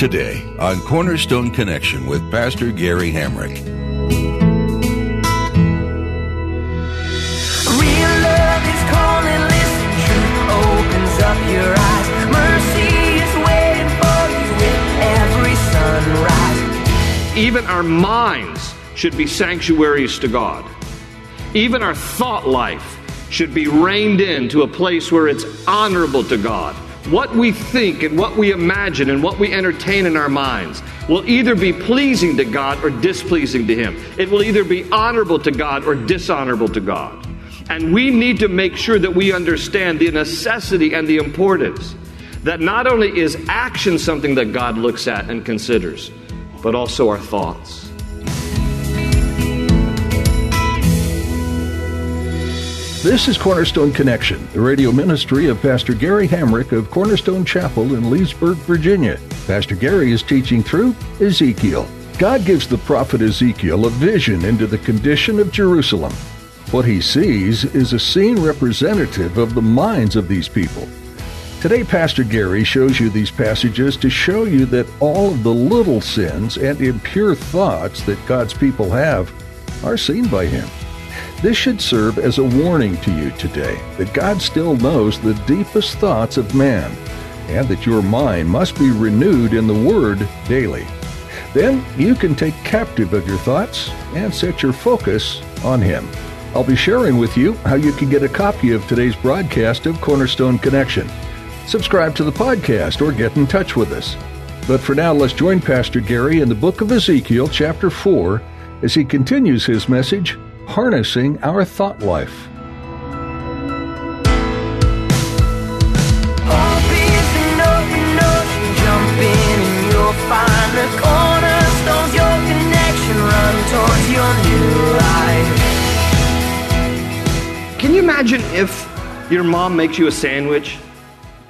Today on Cornerstone Connection with Pastor Gary Hamrick. Real love is calling, listen, truth opens up your eyes. Mercy is waiting for you with every sunrise. Even our minds should be sanctuaries to God. Even our thought life should be reined in to a place where it's honorable to God. What we think and what we imagine and what we entertain in our minds will either be pleasing to God or displeasing to Him. It will either be honorable to God or dishonorable to God. And we need to make sure that we understand the necessity and the importance that not only is action something that God looks at and considers, but also our thoughts. This is Cornerstone Connection, the radio ministry of Pastor Gary Hamrick of Cornerstone Chapel in Leesburg, Virginia. Pastor Gary is teaching through Ezekiel. God gives the prophet Ezekiel a vision into the condition of Jerusalem. What he sees is a scene representative of the minds of these people. Today, Pastor Gary shows you these passages to show you that all of the little sins and impure thoughts that God's people have are seen by him. This should serve as a warning to you today that God still knows the deepest thoughts of man and that your mind must be renewed in the Word daily. Then you can take captive of your thoughts and set your focus on Him. I'll be sharing with you how you can get a copy of today's broadcast of Cornerstone Connection. Subscribe to the podcast or get in touch with us. But for now, let's join Pastor Gary in the book of Ezekiel, chapter 4, as he continues his message harnessing our thought life. Can you imagine if your mom makes you a sandwich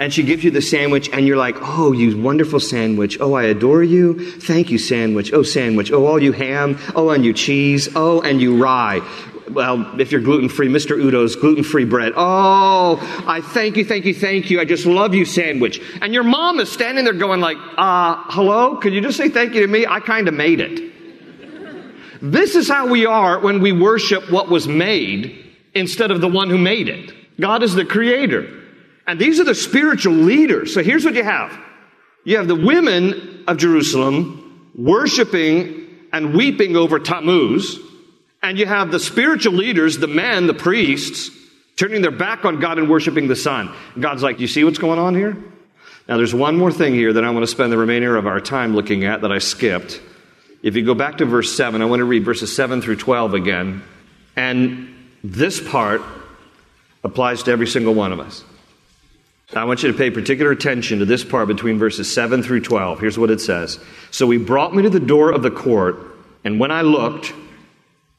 and she gives you the sandwich and you're like, oh, you wonderful sandwich. Oh, I adore you. Thank you, sandwich. Oh, sandwich. Oh, all you ham. Oh, and you cheese. Oh, and you rye. Well, if you're gluten free, Mr. Udi's gluten free bread. Oh, I thank you, thank you, thank you. I just love you, sandwich. And your mom is standing there going like, uh, hello? Could you just say thank you to me? I kind of made it. This is how we are when we worship what was made instead of the one who made it. God is the creator. And these are the spiritual leaders. So here's what you have. You have the women of Jerusalem worshiping and weeping over Tammuz. And you have the spiritual leaders, the men, the priests, turning their back on God and worshiping the sun. God's like, you see what's going on here? Now there's one more thing here that I want to spend the remainder of our time looking at that I skipped. If you go back to verse 7, I want to read verses 7 through 12 again. And this part applies to every single one of us. I want you to pay particular attention to this part between verses 7 through 12. Here's what it says. So he brought me to the door of the court, and when I looked,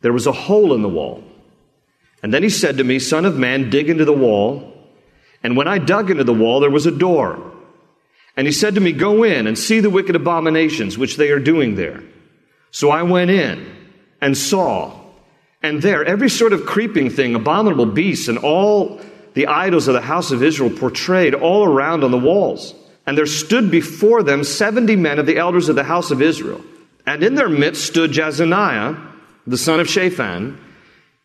there was a hole in the wall. And then he said to me, Son of man, dig into the wall. And when I dug into the wall, there was a door. And he said to me, Go in and see the wicked abominations which they are doing there. So I went in and saw, and there every sort of creeping thing, abominable beasts, and all the idols of the house of Israel portrayed all around on the walls. And there stood before them seventy men of the elders of the house of Israel. And in their midst stood Jaazaniah, the son of Shaphan,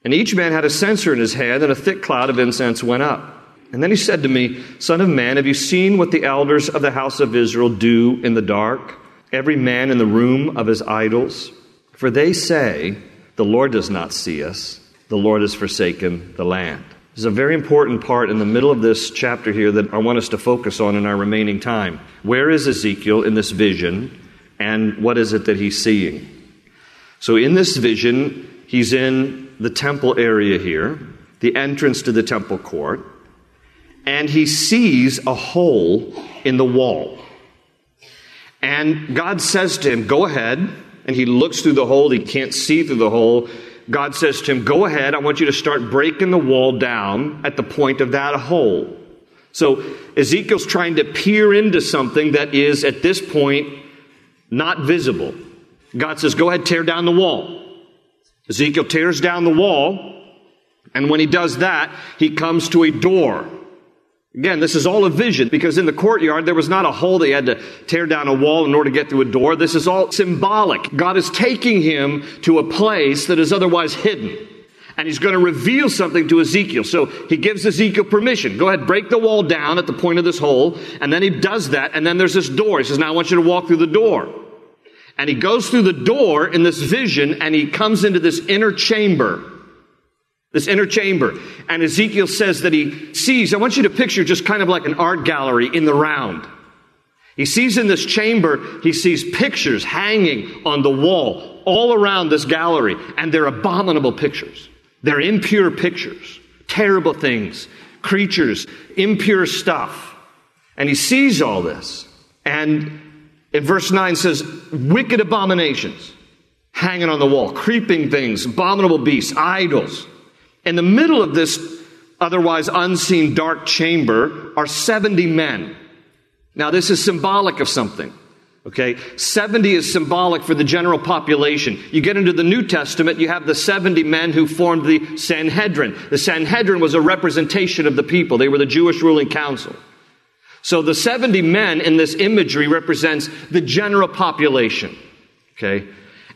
and each man had a censer in his hand, and a thick cloud of incense went up. And then he said to me, Son of man, have you seen what the elders of the house of Israel do in the dark? Every man in the room of his idols? For they say, The Lord does not see us, the Lord has forsaken the land. There's a very important part in the middle of this chapter here that I want us to focus on in our remaining time. Where is Ezekiel in this vision, and what is it that he's seeing? So, in this vision, he's in the temple area here, the entrance to the temple court, and he sees a hole in the wall. And God says to him, Go ahead. And he looks through the hole. He can't see through the hole. God says to him, Go ahead. I want you to start breaking the wall down at the point of that hole. So Ezekiel's trying to peer into something that is, at this point, not visible. God says, Go ahead, tear down the wall. Ezekiel tears down the wall. And when he does that, he comes to a door. Again, this is all a vision because in the courtyard there was not a hole that had to tear down a wall in order to get through a door. This is all symbolic. God is taking him to a place that is otherwise hidden. And he's going to reveal something to Ezekiel. So he gives Ezekiel permission. Go ahead, break the wall down at the point of this hole. And then he does that. And then there's this door. He says, Now I want you to walk through the door. And he goes through the door in this vision and he comes into this inner chamber this inner chamber. And Ezekiel says that he sees, I want you to picture just kind of like an art gallery in the round. He sees in this chamber, he sees pictures hanging on the wall all around this gallery, and they're abominable pictures. They're impure pictures, terrible things, creatures, impure stuff. And he sees all this. And in verse 9 says, wicked abominations hanging on the wall, creeping things, abominable beasts, idols. In the middle of this otherwise unseen dark chamber are 70 men. Now, this is symbolic of something. Okay? 70 is symbolic for the general population. You get into the New Testament, you have the 70 men who formed the Sanhedrin. The Sanhedrin was a representation of the people. They were the Jewish ruling council. So the 70 men in this imagery represents the general population. Okay?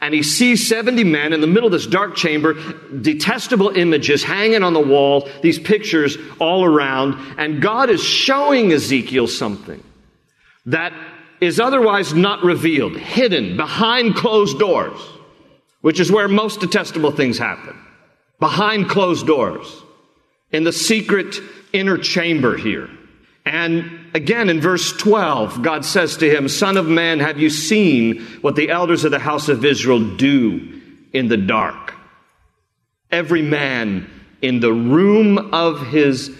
And he sees 70 men in the middle of this dark chamber, detestable images hanging on the wall, these pictures all around, and God is showing Ezekiel something that is otherwise not revealed, hidden behind closed doors, which is where most detestable things happen. Behind closed doors, in the secret inner chamber here. And again in verse 12, God says to him, Son of man, have you seen what the elders of the house of Israel do in the dark? Every man in the room of his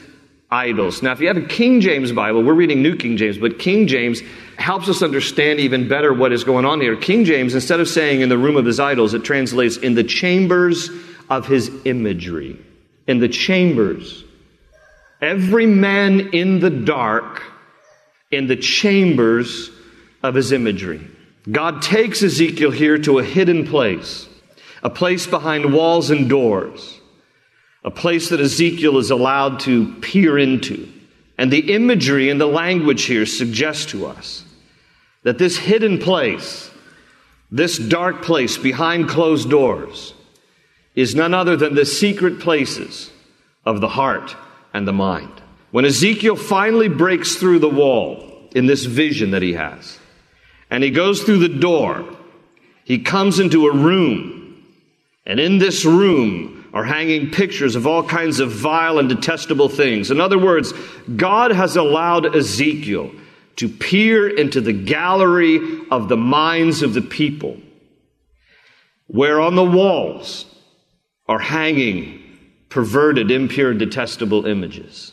idols. Now, if you have a King James Bible, we're reading New King James, but King James helps us understand even better what is going on here. King James, instead of saying in the room of his idols, it translates in the chambers of his imagery. In the chambers every man in the dark in the chambers of his imagery. God takes Ezekiel here to a hidden place, a place behind walls and doors, a place that Ezekiel is allowed to peer into. And the imagery and the language here suggest to us that this hidden place, this dark place behind closed doors, is none other than the secret places of the heart and the mind. When Ezekiel finally breaks through the wall in this vision that he has, and he goes through the door, he comes into a room, and in this room are hanging pictures of all kinds of vile and detestable things. In other words, God has allowed Ezekiel to peer into the gallery of the minds of the people, where on the walls are hanging perverted, impure, detestable images.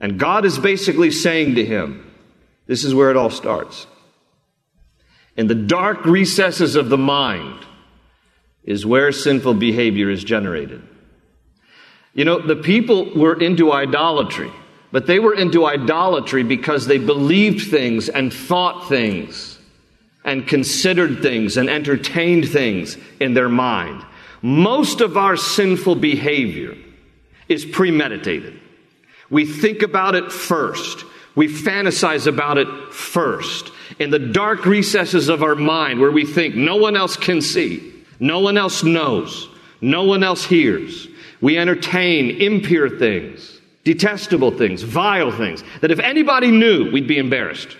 And God is basically saying to him, this is where it all starts. In the dark recesses of the mind is where sinful behavior is generated. You know, the people were into idolatry, but they were into idolatry because they believed things and thought things and considered things and entertained things in their mind. Most of our sinful behavior is premeditated. We think about it first. We fantasize about it first. In the dark recesses of our mind where we think no one else can see, no one else knows, no one else hears, we entertain impure things, detestable things, vile things, that if anybody knew, we'd be embarrassed.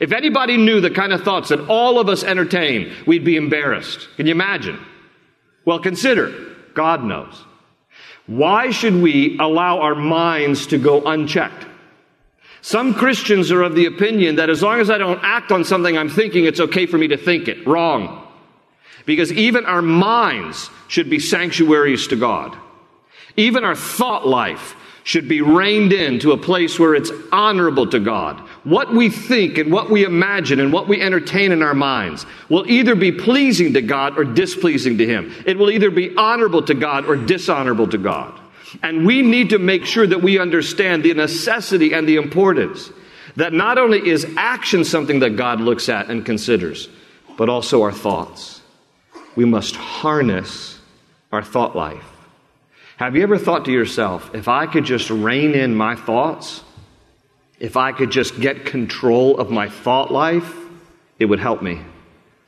If anybody knew the kind of thoughts that all of us entertain, we'd be embarrassed. Can you imagine? Well, consider God knows. Why should we allow our minds to go unchecked? Some Christians are of the opinion that as long as I don't act on something I'm thinking, it's okay for me to think it. Wrong. Because even our minds should be sanctuaries to God. Even our thought life should be reined in to a place where it's honorable to God. What we think and what we imagine and what we entertain in our minds will either be pleasing to God or displeasing to Him. It will either be honorable to God or dishonorable to God. And we need to make sure that we understand the necessity and the importance that not only is action something that God looks at and considers, but also our thoughts. We must harness our thought life. Have you ever thought to yourself, if I could just rein in my thoughts, if I could just get control of my thought life, it would help me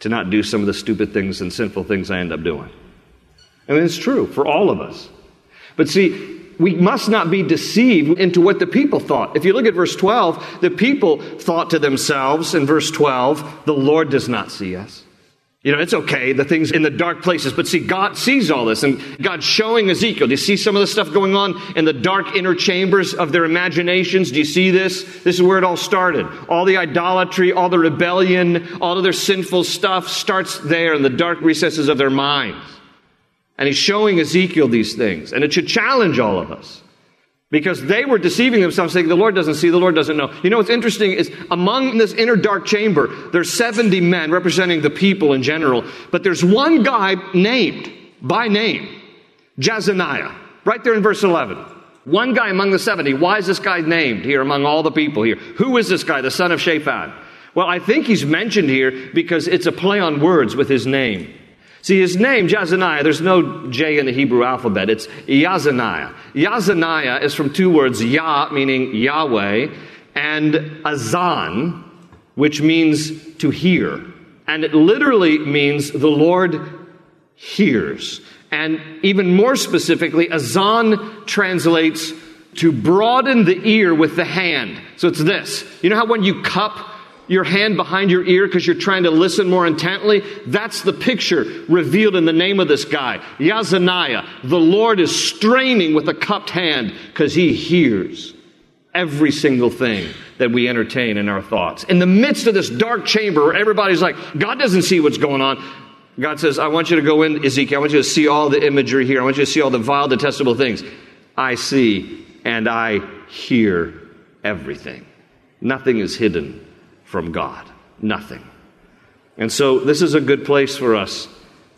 to not do some of the stupid things and sinful things I end up doing. I mean, it's true for all of us. But see, we must not be deceived into what the people thought. If you look at verse 12, the people thought to themselves in verse 12, the Lord does not see us. You know, it's okay, the things in the dark places, but see, God sees all this, and God's showing Ezekiel. Do you see some of the stuff going on in the dark inner chambers of their imaginations? Do you see this? This is where it all started. All the idolatry, all the rebellion, all of their sinful stuff starts there in the dark recesses of their minds. And he's showing Ezekiel these things. And it should challenge all of us. Because they were deceiving themselves, saying, The Lord doesn't see, the Lord doesn't know. You know what's interesting is among this inner dark chamber, there's 70 men representing the people in general, but there's one guy named by name, Jezaniah, right there in verse 11. One guy among the 70. Why is this guy named here among all the people here? Who is this guy, the son of Shaphat? Well, I think he's mentioned here because it's a play on words with his name. See, his name, Jaazaniah, there's no J in the Hebrew alphabet. It's Yazaniah. Yazaniah is from two words, Yah, meaning Yahweh, and Azan, which means to hear. And it literally means the Lord hears. And even more specifically, Azan translates to broaden the ear with the hand. So it's this. You know how when you cup your hand behind your ear because you're trying to listen more intently. That's the picture revealed in the name of this guy, Yazaniah. The Lord is straining with a cupped hand because he hears every single thing that we entertain in our thoughts. In the midst of this dark chamber where everybody's like, God doesn't see what's going on. God says, I want you to go in, Ezekiel. I want you to see all the imagery here. I want you to see all the vile, detestable things. I see and I hear everything. Nothing is hidden from God. Nothing. And so, this is a good place for us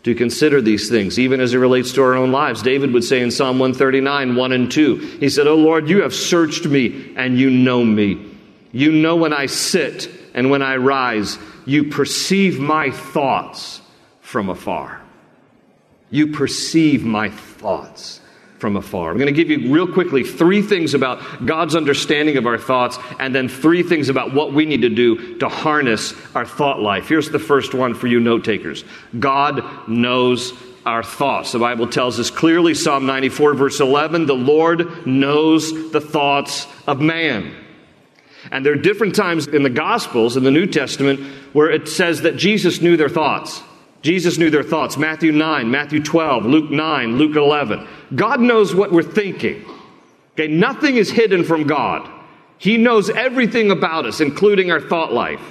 to consider these things, even as it relates to our own lives. David would say in Psalm 139, 1 and 2, he said, Oh Lord, you have searched me and you know me. You know when I sit and when I rise. You perceive my thoughts from afar. You perceive my thoughts from afar. I'm going to give you real quickly three things about God's understanding of our thoughts, and then three things about what we need to do to harness our thought life. Here's the first one for you note takers God knows our thoughts. The Bible tells us clearly, Psalm 94, verse 11, the Lord knows the thoughts of man. And there are different times in the Gospels, in the New Testament, where it says that Jesus knew their thoughts. Jesus knew their thoughts. Matthew 9, Matthew 12, Luke 9, Luke 11. God knows what we're thinking. Okay, nothing is hidden from God. He knows everything about us, including our thought life.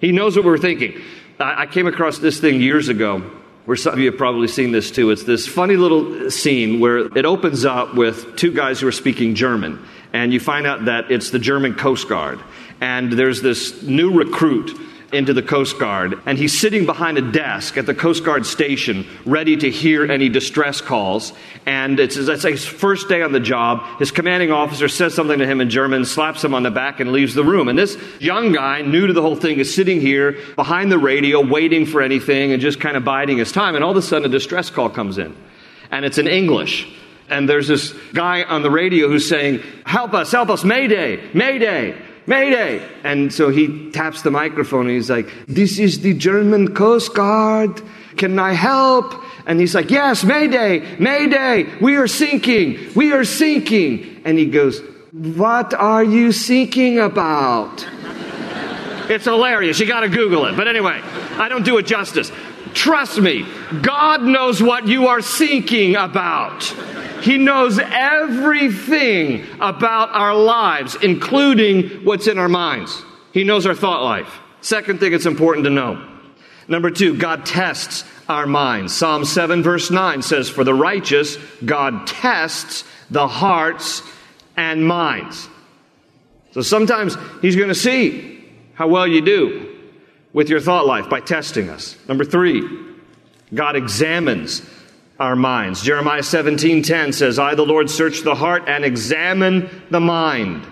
He knows what we're thinking. I came across this thing years ago where some of you have probably seen this too. It's this funny little scene where it opens up with two guys who are speaking German. And you find out that it's the German Coast Guard. And there's this new recruit into the Coast Guard, and he's sitting behind a desk at the Coast Guard station, ready to hear any distress calls. And it's, it's his first day on the job. His commanding officer says something to him in German, slaps him on the back, and leaves the room. And this young guy, new to the whole thing, is sitting here behind the radio, waiting for anything and just kind of biding his time. And all of a sudden, a distress call comes in, and it's in English and there's this guy on the radio who's saying, Help us, help us, Mayday, Mayday. Mayday! And so he taps the microphone and he's like, This is the German Coast Guard. Can I help? And he's like, Yes, Mayday! Mayday! We are sinking! We are sinking! And he goes, What are you sinking about? it's hilarious. You gotta Google it. But anyway, I don't do it justice. Trust me, God knows what you are sinking about. He knows everything about our lives, including what's in our minds. He knows our thought life. Second thing it's important to know. Number two, God tests our minds. Psalm 7, verse 9 says, For the righteous, God tests the hearts and minds. So sometimes He's going to see how well you do with your thought life by testing us. Number three, God examines our minds. Jeremiah 17:10 says, "I the Lord search the heart and examine the mind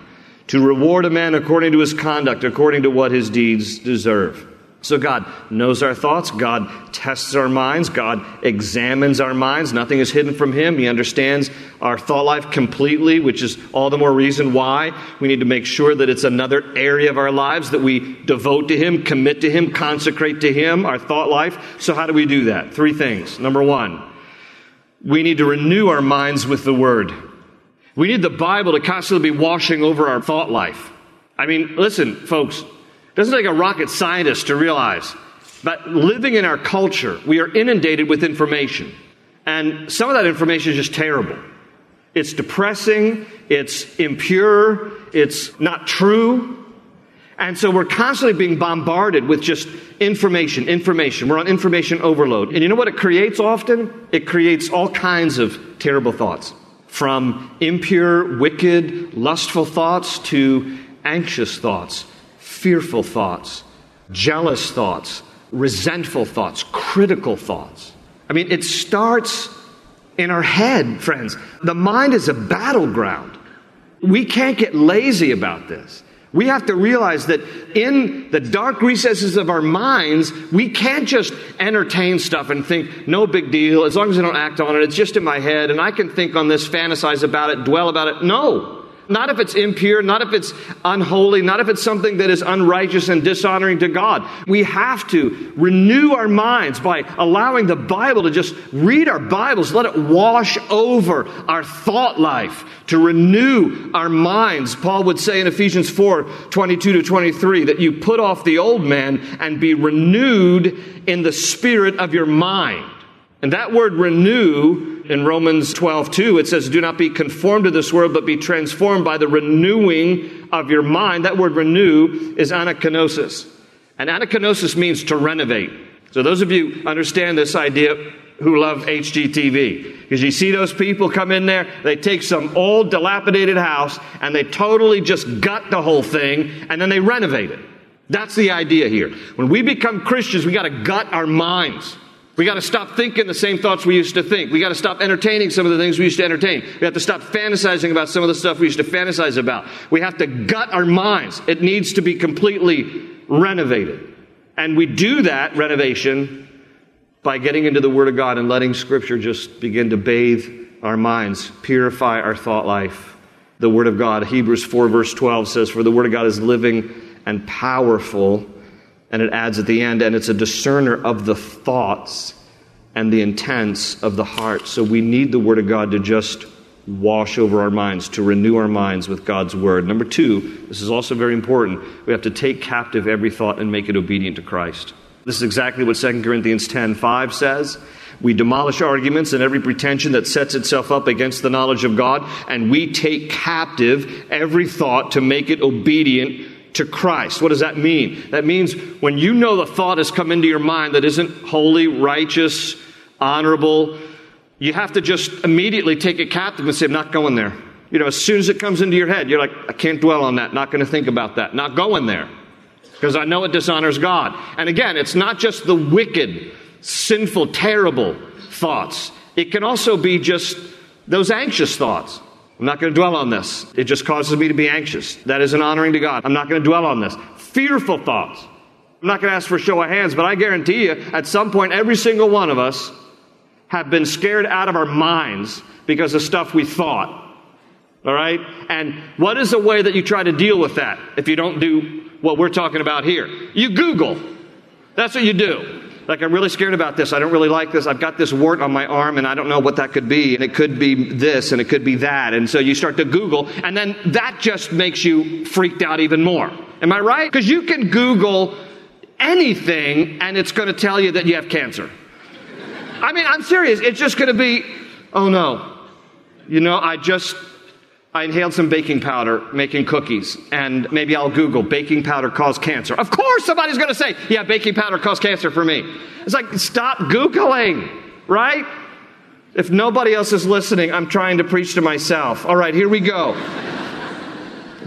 to reward a man according to his conduct, according to what his deeds deserve." So God knows our thoughts, God tests our minds, God examines our minds. Nothing is hidden from him. He understands our thought life completely, which is all the more reason why we need to make sure that it's another area of our lives that we devote to him, commit to him, consecrate to him, our thought life. So how do we do that? Three things. Number 1, we need to renew our minds with the word. We need the Bible to constantly be washing over our thought life. I mean, listen, folks, it doesn't take a rocket scientist to realize that living in our culture, we are inundated with information. And some of that information is just terrible. It's depressing, it's impure, it's not true. And so we're constantly being bombarded with just information, information. We're on information overload. And you know what it creates often? It creates all kinds of terrible thoughts. From impure, wicked, lustful thoughts to anxious thoughts, fearful thoughts, jealous thoughts, resentful thoughts, critical thoughts. I mean, it starts in our head, friends. The mind is a battleground. We can't get lazy about this. We have to realize that in the dark recesses of our minds, we can't just entertain stuff and think, no big deal, as long as I don't act on it, it's just in my head, and I can think on this, fantasize about it, dwell about it. No. Not if it's impure, not if it's unholy, not if it's something that is unrighteous and dishonoring to God. We have to renew our minds by allowing the Bible to just read our Bibles, let it wash over our thought life, to renew our minds. Paul would say in Ephesians 4 22 to 23 that you put off the old man and be renewed in the spirit of your mind. And that word renew in Romans 12, 2, it says, Do not be conformed to this world, but be transformed by the renewing of your mind. That word renew is anakainosis. And anakainosis means to renovate. So those of you understand this idea who love HGTV. Because you see those people come in there, they take some old dilapidated house and they totally just gut the whole thing and then they renovate it. That's the idea here. When we become Christians, we got to gut our minds. We got to stop thinking the same thoughts we used to think. We got to stop entertaining some of the things we used to entertain. We have to stop fantasizing about some of the stuff we used to fantasize about. We have to gut our minds. It needs to be completely renovated. And we do that renovation by getting into the Word of God and letting Scripture just begin to bathe our minds, purify our thought life. The Word of God, Hebrews 4, verse 12 says, For the Word of God is living and powerful and it adds at the end, and it's a discerner of the thoughts and the intents of the heart. So we need the Word of God to just wash over our minds, to renew our minds with God's Word. Number two, this is also very important. We have to take captive every thought and make it obedient to Christ. This is exactly what 2 Corinthians 10 5 says. We demolish arguments and every pretension that sets itself up against the knowledge of God, and we take captive every thought to make it obedient to Christ. What does that mean? That means when you know the thought has come into your mind that isn't holy, righteous, honorable, you have to just immediately take it captive and say, I'm not going there. You know, as soon as it comes into your head, you're like, I can't dwell on that, not going to think about that, not going there. Because I know it dishonors God. And again, it's not just the wicked, sinful, terrible thoughts. It can also be just those anxious thoughts. I'm not going to dwell on this. It just causes me to be anxious. That isn't honoring to God. I'm not going to dwell on this. Fearful thoughts. I'm not going to ask for a show of hands, but I guarantee you, at some point, every single one of us have been scared out of our minds because of stuff we thought. All right? And what is the way that you try to deal with that if you don't do what we're talking about here? You Google. That's what you do. Like, I'm really scared about this. I don't really like this. I've got this wart on my arm and I don't know what that could be. And it could be this and it could be that. And so you start to Google and then that just makes you freaked out even more. Am I right? Because you can Google anything and it's going to tell you that you have cancer. I mean, I'm serious. It's just going to be, oh no. You know, I just I inhaled some baking powder making cookies, and maybe I'll Google baking powder cause cancer. Of course, somebody's going to say, yeah, baking powder caused cancer for me. It's like, stop Googling, right? If nobody else is listening, I'm trying to preach to myself. All right, here we go.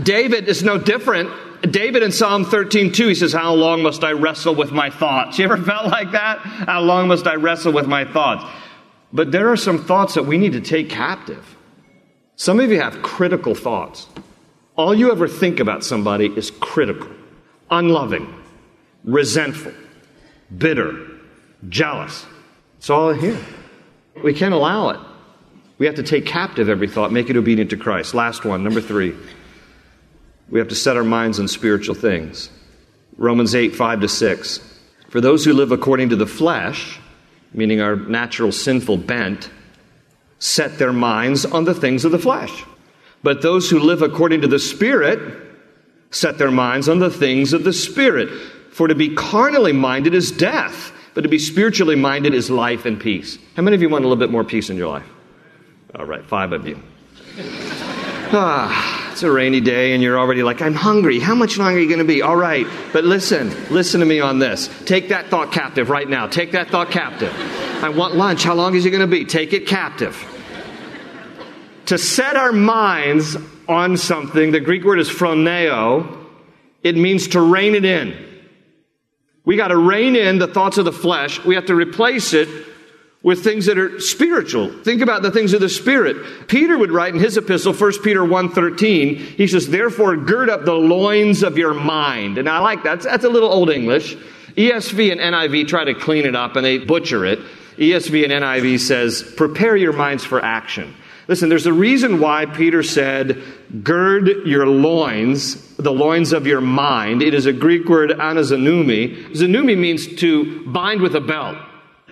David is no different. David in Psalm 13, 2, he says, How long must I wrestle with my thoughts? You ever felt like that? How long must I wrestle with my thoughts? But there are some thoughts that we need to take captive. Some of you have critical thoughts. All you ever think about somebody is critical, unloving, resentful, bitter, jealous. It's all here. We can't allow it. We have to take captive every thought, make it obedient to Christ. Last one, number three. We have to set our minds on spiritual things. Romans 8, 5 to 6. For those who live according to the flesh, meaning our natural sinful bent, set their minds on the things of the flesh. But those who live according to the Spirit set their minds on the things of the Spirit. For to be carnally minded is death, but to be spiritually minded is life and peace. How many of you want a little bit more peace in your life? All right, five of you. Ah, it's a rainy day and you're already like, I'm hungry. How much longer are you going to be? All right, but listen, listen to me on this. Take that thought captive right now. Take that thought captive. I want lunch. How long is it going to be? Take it captive. To set our minds on something, the Greek word is phroneo, it means to rein it in. We got to rein in the thoughts of the flesh. We have to replace it with things that are spiritual. Think about the things of the spirit. Peter would write in his epistle, 1 Peter 1.13, he says, Therefore gird up the loins of your mind. And I like that. That's a little old English. ESV and NIV try to clean it up and they butcher it. ESV and NIV says, prepare your minds for action. Listen, there's a reason why Peter said, gird your loins, the loins of your mind. It is a Greek word, anazonnumi. Zonnumi means to bind with a belt.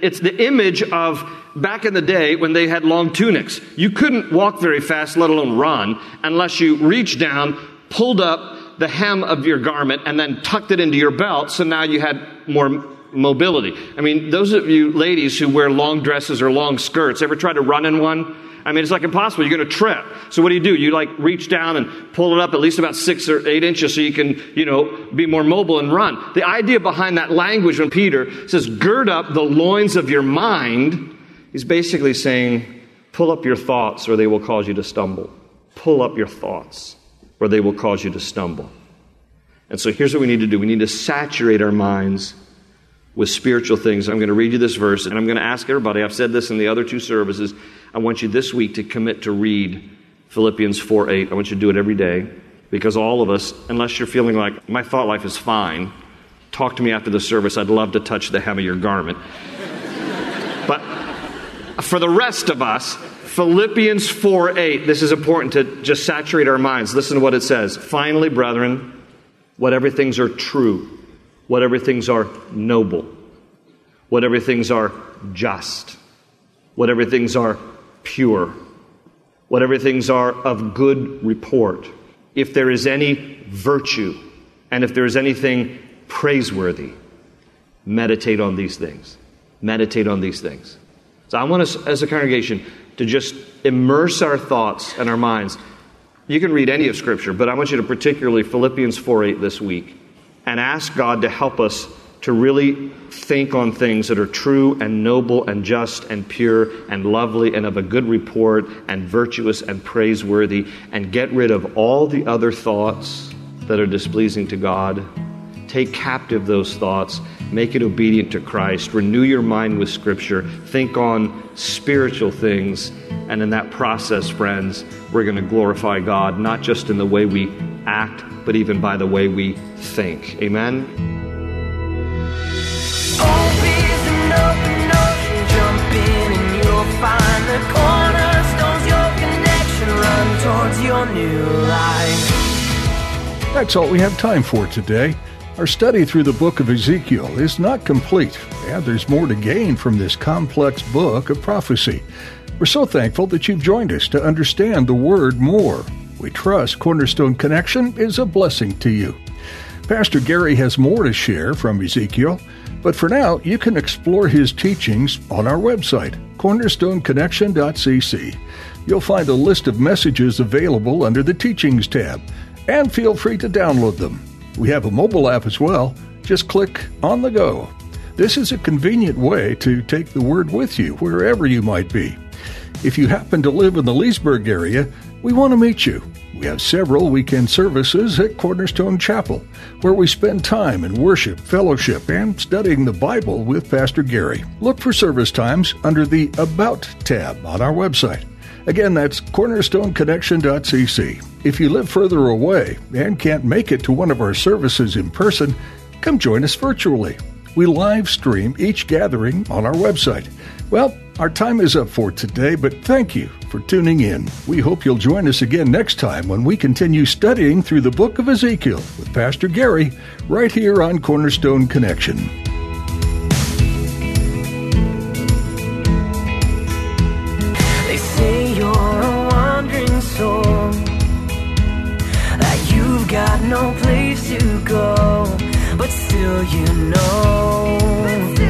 It's the image of back in the day when they had long tunics. You couldn't walk very fast, let alone run, unless you reached down, pulled up the hem of your garment, and then tucked it into your belt, so now you had more mobility. I mean, those of you ladies who wear long dresses or long skirts, ever tried to run in one? I mean, it's like impossible. You're going to trip. So what do you do? You like reach down and pull it up at least about six or eight inches so you can, you know, be more mobile and run. The idea behind that language when Peter says, gird up the loins of your mind, he's basically saying, pull up your thoughts or they will cause you to stumble. Pull up your thoughts or they will cause you to stumble. And so here's what we need to do. We need to saturate our minds with spiritual things. I'm going to read you this verse and I'm going to ask everybody, I've said this in the other two services, I want you this week to commit to read Philippians 4 8. I want you to do it every day because all of us, unless you're feeling like my thought life is fine, talk to me after the service. I'd love to touch the hem of your garment. but for the rest of us, Philippians 4 8, this is important to just saturate our minds. Listen to what it says. Finally, brethren, whatever things are true, whatever things are noble, whatever things are just, whatever things are pure, whatever things are of good report, if there is any virtue, and if there is anything praiseworthy, meditate on these things. Meditate on these things. So I want us as a congregation to just immerse our thoughts and our minds. You can read any of Scripture, but I want you to particularly Philippians 4 8 this week and ask God to help us to really think on things that are true and noble and just and pure and lovely and of a good report and virtuous and praiseworthy and get rid of all the other thoughts that are displeasing to God. Take captive those thoughts, make it obedient to Christ, renew your mind with Scripture, think on spiritual things, and in that process, friends, we're going to glorify God, not just in the way we act, but even by the way we think. Amen. That's all we have time for today. Our study through the book of Ezekiel is not complete, and there's more to gain from this complex book of prophecy. We're so thankful that you've joined us to understand the Word more. We trust Cornerstone Connection is a blessing to you. Pastor Gary has more to share from Ezekiel, but for now, you can explore his teachings on our website, cornerstoneconnection.cc. You'll find a list of messages available under the Teachings tab, and feel free to download them. We have a mobile app as well. Just click on the go. This is a convenient way to take the Word with you wherever you might be. If you happen to live in the Leesburg area, We want to meet you. We have several weekend services at Cornerstone Chapel where we spend time in worship, fellowship, and studying the Bible with Pastor Gary. Look for service times under the About tab on our website. Again, that's cornerstoneconnection.cc. If you live further away and can't make it to one of our services in person, come join us virtually. We live stream each gathering on our website. Well, our time is up for today, but thank you for tuning in. We hope you'll join us again next time when we continue studying through the book of Ezekiel with Pastor Gary right here on Cornerstone Connection. They say you're a wandering soul, that you've got no place to go, still you know.